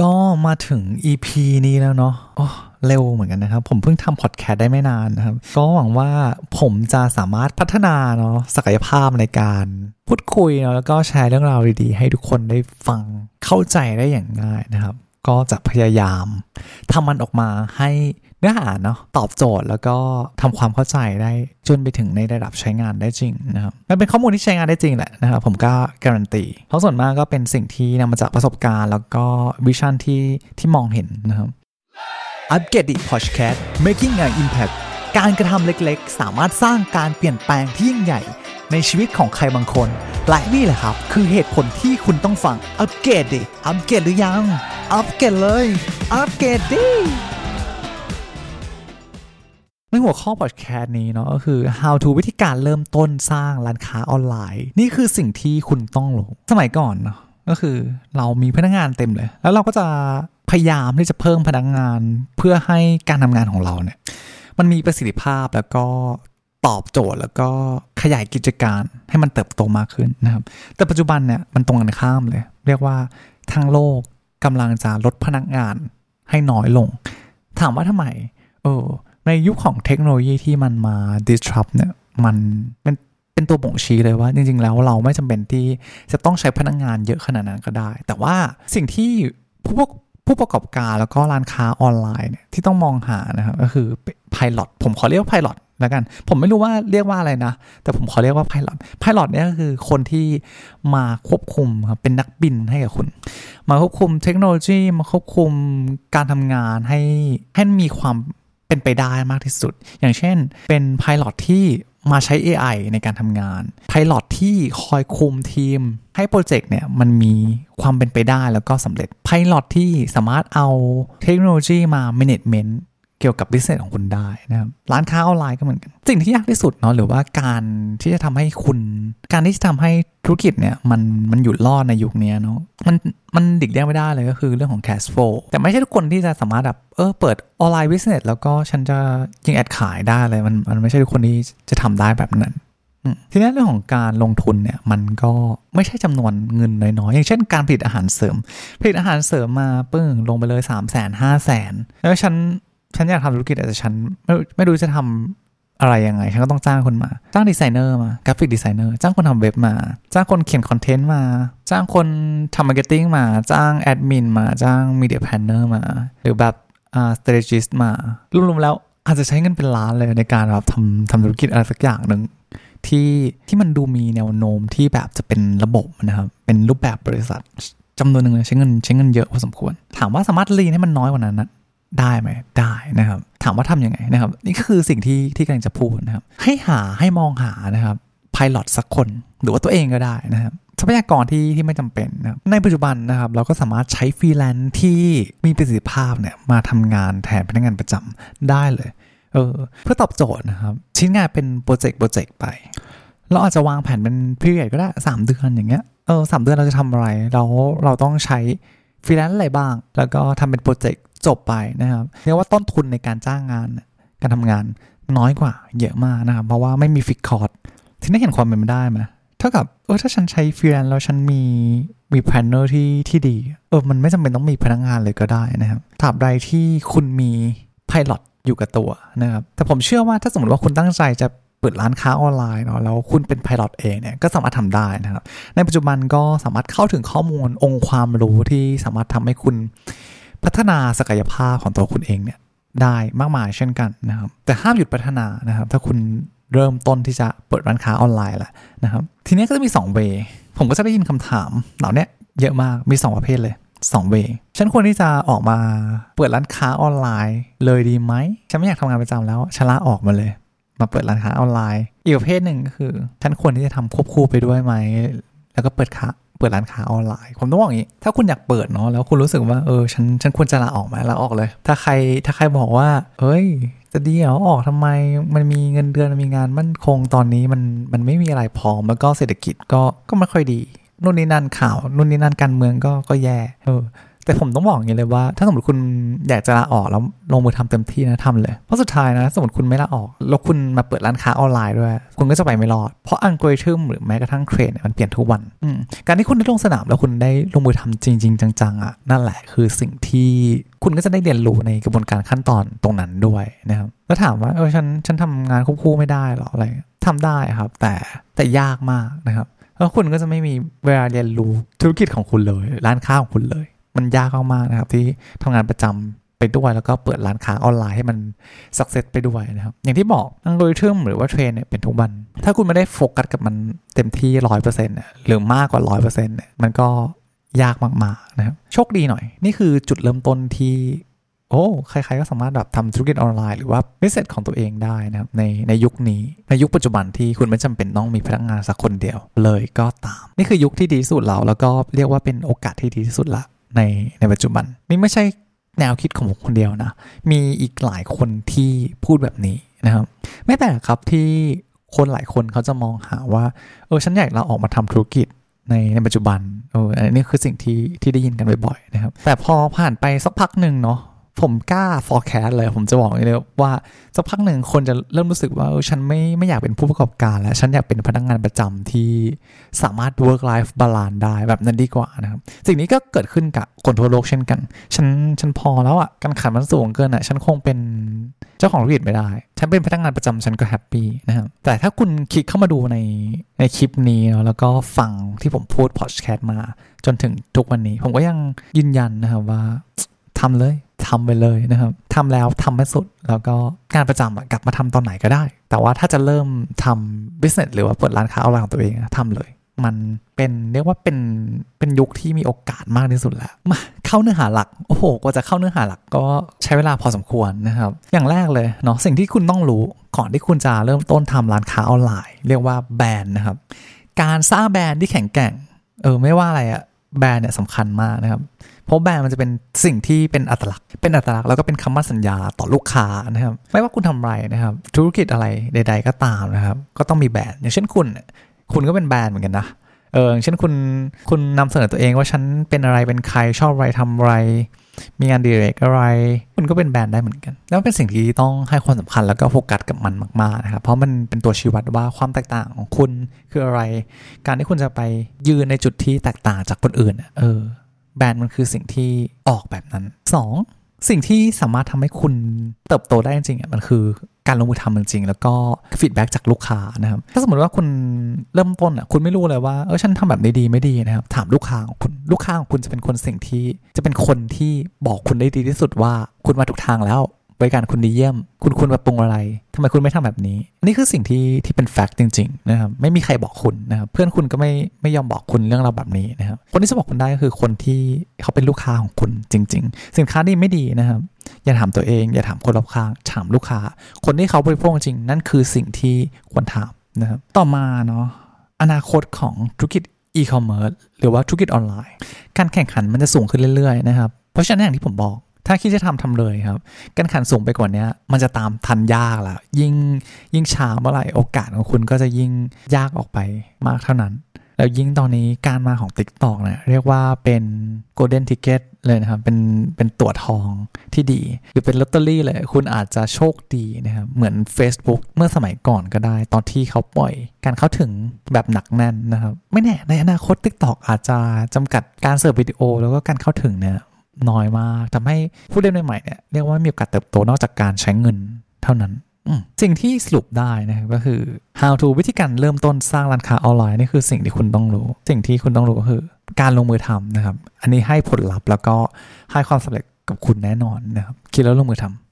ก็มาถึง EP นี้แล้วเนาะโอ้เร็วเหมือนกันนะครับ ผมเพิ่งทำพอดแคสต์ได้ไม่นานนะครับ ก็หวังว่าผมจะสามารถพัฒนาเนาะศักยภาพในการพูดคุยเนาะแล้วก็แชร์เรื่องราวดีๆ ให้ทุกคนได้ฟังเข้าใจได้อย่างง่ายนะครับ ก็จะพยายามทำมันออกมาให้เนื้อหาเนาะตอบโจทย์แล้วก็ทำความเข้าใจได้จนไปถึงในระดับใช้งานได้จริงนะครับมันเป็นข้อมูลที่ใช้งานได้จริงแหละนะครับผมก็การันตีเพราะส่วนมากก็เป็นสิ่งที่นำมาจากประสบการณ์ แล้วก็ vision ที่ที่มองเห็นนะครับอัปเกรด Podcast making an impact การกระทำเล็กๆ สามารถสร้างการเปลี่ยนแปลงที่ยิ่งใหญ่ ในชีวิตของใครบางคน และนี่แหละครับ คือเหตุผลที่คุณต้องฟัง อัปเกรดดิ อัปเกรดหรือยัง อัปเกรดเลย อัปเกรดดิในหัวข้อพอดแคสต์นี้เนาะก็คือ how to วิธีการเริ่มต้นสร้างร้านค้าออนไลน์ นี่คือสิ่งที่คุณต้องรู้ สมัยก่อนเนาะก็คือเรามีพนักงานเต็มเลย แล้วเราก็จะพยายามที่จะเพิ่มพนักงานเพื่อให้การทำงานของเราเนี่ย มันมีประสิทธิภาพแล้วก็ตอบโจทย์แล้วก็ขยายกิจการให้มันเติบโตมากขึ้นนะครับ แต่ปัจจุบันเนี่ยมันตรงกันข้ามเลย เรียกว่าทั้งโลกกำลังจะลดพนักงานให้น้อยลง ถามว่าทำไมเออในยุคของเทคโนโลยีที่มันมา disrupt เนี่ยมันเป็นเป็นตัวบ่งชี้เลยว่า จริง ๆ แล้วเราไม่จำเป็นที่จะต้องใช้พนักงานเยอะขนาดนั้นก็ได้ แต่ว่าสิ่งที่ผู้ ผู้ประกอบการแล้วก็ร้านค้าออนไลน์เนี่ยที่ต้องมองหานะครับก็คือ Pilot ผมขอเรียกว่า Pilot แล้วกัน ผมไม่รู้ว่าเรียกว่าอะไรนะ แต่ผมขอเรียกว่า Pilot Pilot เนี่ยก็คือคนที่มาควบคุมครับเป็นนักบินให้กับคุณ มาควบคุมเทคโนโลยีมาควบคุมการทำงานให้ให้มีความเป็นไปได้มากที่สุด อย่างเช่นเป็น Pilot ที่ มาใช้ AI ในการทำงาน pilot ที่คอยคุมทีม ให้โปรเจกต์เนี่ยมันมีความเป็นไปได้แล้วก็สำเร็จ pilot ที่สามารถเอาเทคโนโลยีมา management เกี่ยวกับ business ของคุณได้นะครับร้านค้าออนไลน์ก็เหมือนกัน สิ่งที่ยากที่สุดเนาะหรือว่าการที่จะทำให้คุณ การที่จะทำให้ธุรกิจเนี่ยมันมันอยู่รอดในยุคนี้เนาะมันมันหลีกเลี่ยงไม่ได้เลยก็คือเรื่องของ cash flow แต่ไม่ใช่ทุกคนที่จะสามารถแบบเออเปิด online business แล้วก็ฉันจะยิง ad ขายได้เลยมันมันไม่ใช่ทุกคนที่จะทำได้แบบนั้นทีนี้เรื่องของการลงทุนเนี่ยมันก็ไม่ใช่จำนวนเงินน้อยๆ อย่างเช่นการผลิตอาหารเสริม ผลิตอาหารเสริมมาปึ้งลงไปเลย 3 0 0 0 0 0 5 0 0 0 0 แล้วฉัน ฉันอยากทำธุรกิจแต่ฉันไม่ไม่รู้จะทำอะไรยังไง ฉันก็ต้องจ้างคนมา จ้างดีไซเนอร์มา graphic designer จ้างคนทำเว็บมา จ้างคนเขียนคอนเทนต์มา จ้างคนทำ marketing มา จ้างแอดมินมาจ้าง media planner มา หรือแบบอ่าสเตรจิสต์มารวมๆแล้วอาจจะใช้เงินเป็นล้านเลยในการแบบทำทำธุรกิจอะไรสักอย่างหนึ่งที่ที่มันดูมีแนวโน้มที่แบบจะเป็นระบบนะครับเป็นรูปแบบบริษัทจำนวนหนึ่งเลยใช้เงินใช้เงินเยอะพอสมควร ถามว่าสามารถรีนให้มันน้อยกว่านั้นนะ ได้ไหมได้นะครับ ถามว่าทำยังไงนะครับ นี่ก็คือสิ่งที่ที่กำลังจะพูดนะครับ ให้หาให้มองหานะครับพายロสักคนหรือว่าตัวเองก็ได้นะครับทรัพยากรที่ที่ไม่จำเป็นนะครับในปัจจุบันนะครับ เราก็สามารถใช้ฟรีแลนซ์ที่มีประสิทธิภาพเนี่ยมาทำงานแทนพนักงานประจำได้เลยเออเพื่อตอบโจทย์นะครับ ชิ้นงานเป็นโปรเจกต์โปรเจกต์ไป เราอาจจะวางแผนเป็น period ก็ได้สามเดือนอย่างเงี้ยเออสามเดือนเราจะทำอะไร เราเราต้องใช้ ฟรีแลนซ์อะไรบ้าง แล้วก็ทำเป็นโปรเจกต์จบไปนะครับเรียกว่าต้นทุนในการจ้างงาน การทำงานน้อยกว่าเยอะมากนะครับ เพราะว่าไม่มี fixed cost ที่ได้เห็นความเป็นไปได้ไหมเท่ากับเออถ้าฉันใช้ฟรีแลนซ์แล้วฉันมีมี planner ที่ที่ดีเออมันไม่จำเป็นต้องมีพนักงานเลยก็ได้นะครับตราบใดที่คุณมี pilot อยู่กับตัวนะครับแต่ผมเชื่อว่าถ้าสมมติว่าคุณตั้งใจจะ เปิดร้านค้าออนไลน์เนาะแล้วคุณเป็น pilot เองเนี่ยก็สามารถทำได้นะครับ ในปัจจุบันก็สามารถเข้าถึงข้อมูลองค์ความรู้ที่สามารถทำให้คุณพัฒนาศักยภาพของตัวคุณเองเนี่ยได้มากมายเช่นกันนะครับ แต่ห้ามหยุดพัฒนานะครับ ถ้าคุณเริ่มต้นที่จะเปิดร้านค้าออนไลน์แหละนะครับ ทีนี้ก็จะมี2เวผมก็จะได้ยินคำถามเหล่านี้เยอะมากมี 2 ประเภทเลย2เวฉันควรที่จะออกมาเปิดร้านค้าออนไลน์เลยดีไหมฉันไม่อยากทำงานประจำแล้วฉันลาออกมาเลย มาเปิดร้านค้าออนไลน์ อีกประเภทหนึ่งก็คือฉันควรที่จะทำควบคู่ไปด้วยไหม แล้วก็เปิดค้าเปิดร้านค้าออนไลน์ ผมต้องบอกอย่างนี้ ถ้าคุณอยากเปิดเนาะแล้วคุณรู้สึกว่าเออฉันฉันควรจะลาออกไหมลาออกเลย ถ้าใครถ้าใครบอกว่าเฮ้ย จะดีเหรอออกทำไมมันมีเงินเดือนมีงานมั่นคงตอนนี้มันมันไม่มีอะไรพร้อมแล้วก็เศรษฐกิจก็ก็ไม่ค่อยดีนู่นนี่นั่นข่าวนู่นนี่นั่นการเมืองก็ก็แย่เออ แต่ผมต้องบอกอย่างนี้เลยว่า ถ้าสมมติคุณอยากจะลาออกแล้วลงมือทำเต็มที่นะทำเลย เพราะสุดท้ายนะ สมมติคุณไม่ลาออก แล้วคุณมาเปิดร้านค้าออนไลน์ด้วย คุณก็จะไปไม่รอด เพราะอัลกอริทึมหรือแม้กระทั่งเทรนมันเปลี่ยนทุกวัน การที่คุณได้ลงสนามแล้วคุณได้ลงมือทำจริง ๆ จังๆอะนั่นแหละคือสิ่งที่คุณก็จะได้เรียนรู้ในกระบวนการขั้นตอนตรงนั้นด้วยนะครับแล้วถามว่าเออฉันฉันทำงานควบคู่ไม่ได้หรออะไรทำได้ครับ แต่แต่ยากมากนะครับแล้วคุณก็จะไม่มีเวลาเรียนรู้ธุรกิจของคุณเลย ร้านค้าของคุณเลย มันยากมากๆนะครับ ที่ทำงานประจำไปด้วย แล้วก็เปิดร้านค้าออนไลน์ให้มัน success ไปด้วยนะครับ อย่างที่บอกอัลกอริทึมหรือว่าเทรนด์เนี่ยเปลี่ยนทุกวัน ถ้าคุณไม่ได้โฟกัสกับมันเต็มที่ร้อยเปอร์เซ็นต์หรือมากกว่าร้อยเปอร์เซ็นต์มันก็ยากมากๆนะครับโชคดีหน่อย นี่คือจุดเริ่มต้นที่โอ้ใครๆก็สามารถแบบทำธุรกิจออนไลน์หรือว่าบิสเนสของตัวเองได้นะครับในในยุคนี้ในยุคปัจจุบันที่คุณไม่จำเป็นต้องมีพนักงานสักคนเดียวเลยก็ตาม นี่คือยุคที่ดีที่สุดเราแล้วก็เรียกว่าเป็นโอกาสที่ดีที่สุดละ ในในปัจจุบัน นี่ไม่ใช่แนวคิดของผมคนเดียวนะ มีอีกหลายคนที่พูดแบบนี้นะครับ ไม่แปลกครับที่คนหลายคนเขาจะมองหาว่า เออฉันอยากเราออกมาทำธุรกิจในในปัจจุบันเอออันนี้คือสิ่งที่ที่ได้ยินกันบ่อยๆนะครับ แต่พอผ่านไปสักพักหนึ่งเนาะ ผมกล้า forecast เลย ผมจะบอกเลยว่าสักพักหนึ่งคนจะเริ่มรู้สึกว่าฉันไม่ไม่อยากเป็นผู้ประกอบการแล้ว ฉันอยากเป็นพนักงานประจำที่สามารถ work life balance ได้แบบนั้นดีกว่านะครับ สิ่งนี้ก็เกิดขึ้นกับคนทั่วโลกเช่นกัน ฉันฉันพอแล้วอะ่ะการขันมันสูงเกินอะ่ะ ฉันคงเป็นเจ้าของธุรกิจไม่ได้ ฉันเป็นพนักงานประจำฉันก็แฮปปี้นะครับแต่ถ้าคุณคลิกเข้ามาดูในในคลิปนี้แล้วก็ฟังที่ผมพูดพอดแคสต์มา จนถึงทุกวันนี้ ผมก็ยังยืนยันนะครับว่าทำเลย ทำไปเลยนะครับทำแล้วทำให้สุดแล้วก็งานประจำกลับมาทำตอนไหนก็ได้ แต่ว่าถ้าจะเริ่มทำ business หรือว่าเปิดร้านค้าออนไลน์ของตัวเองทำเลย มันเป็นเรียกว่าเป็นเป็นยุคที่มีโอกาสมากที่สุดแล้วมาเข้าเนื้อหาหลักโอ้โหกว่าจะเข้าเนื้อหาหลักก็ใช้เวลาพอสมควรนะครับ อย่างแรกเลยเนาะสิ่งที่คุณต้องรู้ก่อนที่คุณจะเริ่มต้นทำร้านค้าออนไลน์ เรียกว่าแบรนด์นะครับ การสร้างแบรนด์ที่แข็งแกร่งเออไม่ว่าอะไรอะแบรนด์เนี่ยสำคัญมากนะครับ เพราะแบรนด์มันจะเป็นสิ่งที่เป็นอัตลักษณ์ เป็นอัตลักษณ์แล้วก็เป็นคำมั่นสัญญาต่อลูกค้านะครับ ไม่ว่าคุณทำอะไรนะครับ ธุรกิจอะไรใด ๆ ก็ตามนะครับ ก็ต้องมีแบรนด์อย่างเช่นคุณ คุณก็เป็นแบรนด์เหมือนกันนะเอออย่างเช่นคุณคุณนำเสนอตัวเองว่าฉันเป็นอะไรเป็นใครชอบอะไรทำอะไร มีงานดีเรกอะไร คุณก็เป็นแบรนด์ได้เหมือนกัน แล้วเป็นสิ่งที่ต้องให้ความสำคัญแล้วก็โฟกัสกับมันมากๆนะครับเพราะมันเป็นตัวชี้วัดว่าความแตกต่างของคุณคืออะไร การที่คุณจะไปยืนในจุดที่แตกต่างจากคนอื่นเออ แบรนด์มันคือสิ่งที่ออกแบบนั้น 2. สิ่งที่สามารถทำให้คุณเติบโตได้จริงๆมันคือการลงมือทำจริงๆ แล้วก็ฟีดแบ็จากลูกค้านะครับ ถ้าสมมติว่าคุณเริ่มต้นอะคุณไม่รู้เลยว่าเออฉันทำแบบนี้ดีไม่ดีนะครับ ถามลูกค้าของคุณลูกค้าของคุณจะเป็นคนสิ่งที่จะเป็นคนที่บอกคุณได้ดีที่สุดว่าคุณมาถูกทางแล้ว บริการคุณดีเยี่ยม คุณควรปรับปรุงอะไรทำไมคุณไม่ทำแบบนี้ นี่คือสิ่งที่ที่เป็นแฟกต์จริงๆนะครับไม่มีใครบอกคุณนะครับเพื่อนคุณก็ไม่ไม่ยอมบอกคุณเรื่องเราแบบนี้นะครับคนที่จะบอกคุณได้ก็คือคนที่เขาเป็นลูกค้าของคุณจริง ๆ สินค้าดีไม่ดีนะครับอย่าถามตัวเอง อย่าถามคนรอบข้างถามลูกค้า คนที่เขาบริโภคจริงนั่นคือสิ่งที่ควรถามนะครับต่อมาเนาะอนาคตของธุรกิจอีคอมเมิร์ซหรือว่าธุรกิจออนไลน์ การแข่งขันมันจะสูงขึ้นเรื่อยๆนะครับ เพราะฉะนั้นอย่างที่ผมบอก ถ้าคิดจะทำทำเลยครับการขันสูงไปกว่านี้มันจะตามทันยากละยิ่งยิ่งช้าเมื่อไหร่โอกาสของคุณก็จะยิ่งยากออกไปมากเท่านั้น แล้วยิ่งตอนนี้การมาของ Tik t o อกเนี่ยเรียกว่าเป็น Golden Ticket เลยนะครับ เป็นเป็นตั๋วทองที่ดี หรือเป็นลอตเตอรี่เลย คุณอาจจะโชคดีนะครับ เหมือน Facebook เมื่อสมัยก่อนก็ได้ ตอนที่เขาปล่อย การเข้าถึงแบบหนักแน่นนะครับ ไม่แน่ในอนาคต Tik t o อกอาจจะจำกัดการเสิร์ฟวิดีโอ แล้วก็การเข้าถึงเนี่ย น้อยมากทำให้ผู้เล่นใหม่ๆเนี่ยเรียกว่ามีโอกาสเติบโตนอกจากการใช้เงินเท่านั้น สิ่งที่สรุปได้นะครับก็คือ how to วิธีการเริ่มต้นสร้างร้านค้าออนไลน์นี่คือสิ่งที่คุณต้องรู้ สิ่งที่คุณต้องรู้ก็คือ การลงมือทำนะครับ อันนี้ให้ผลลัพธ์แล้วก็ให้ความสำเร็จกับคุณแน่นอนนะครับ คิดแล้วลงมือทำ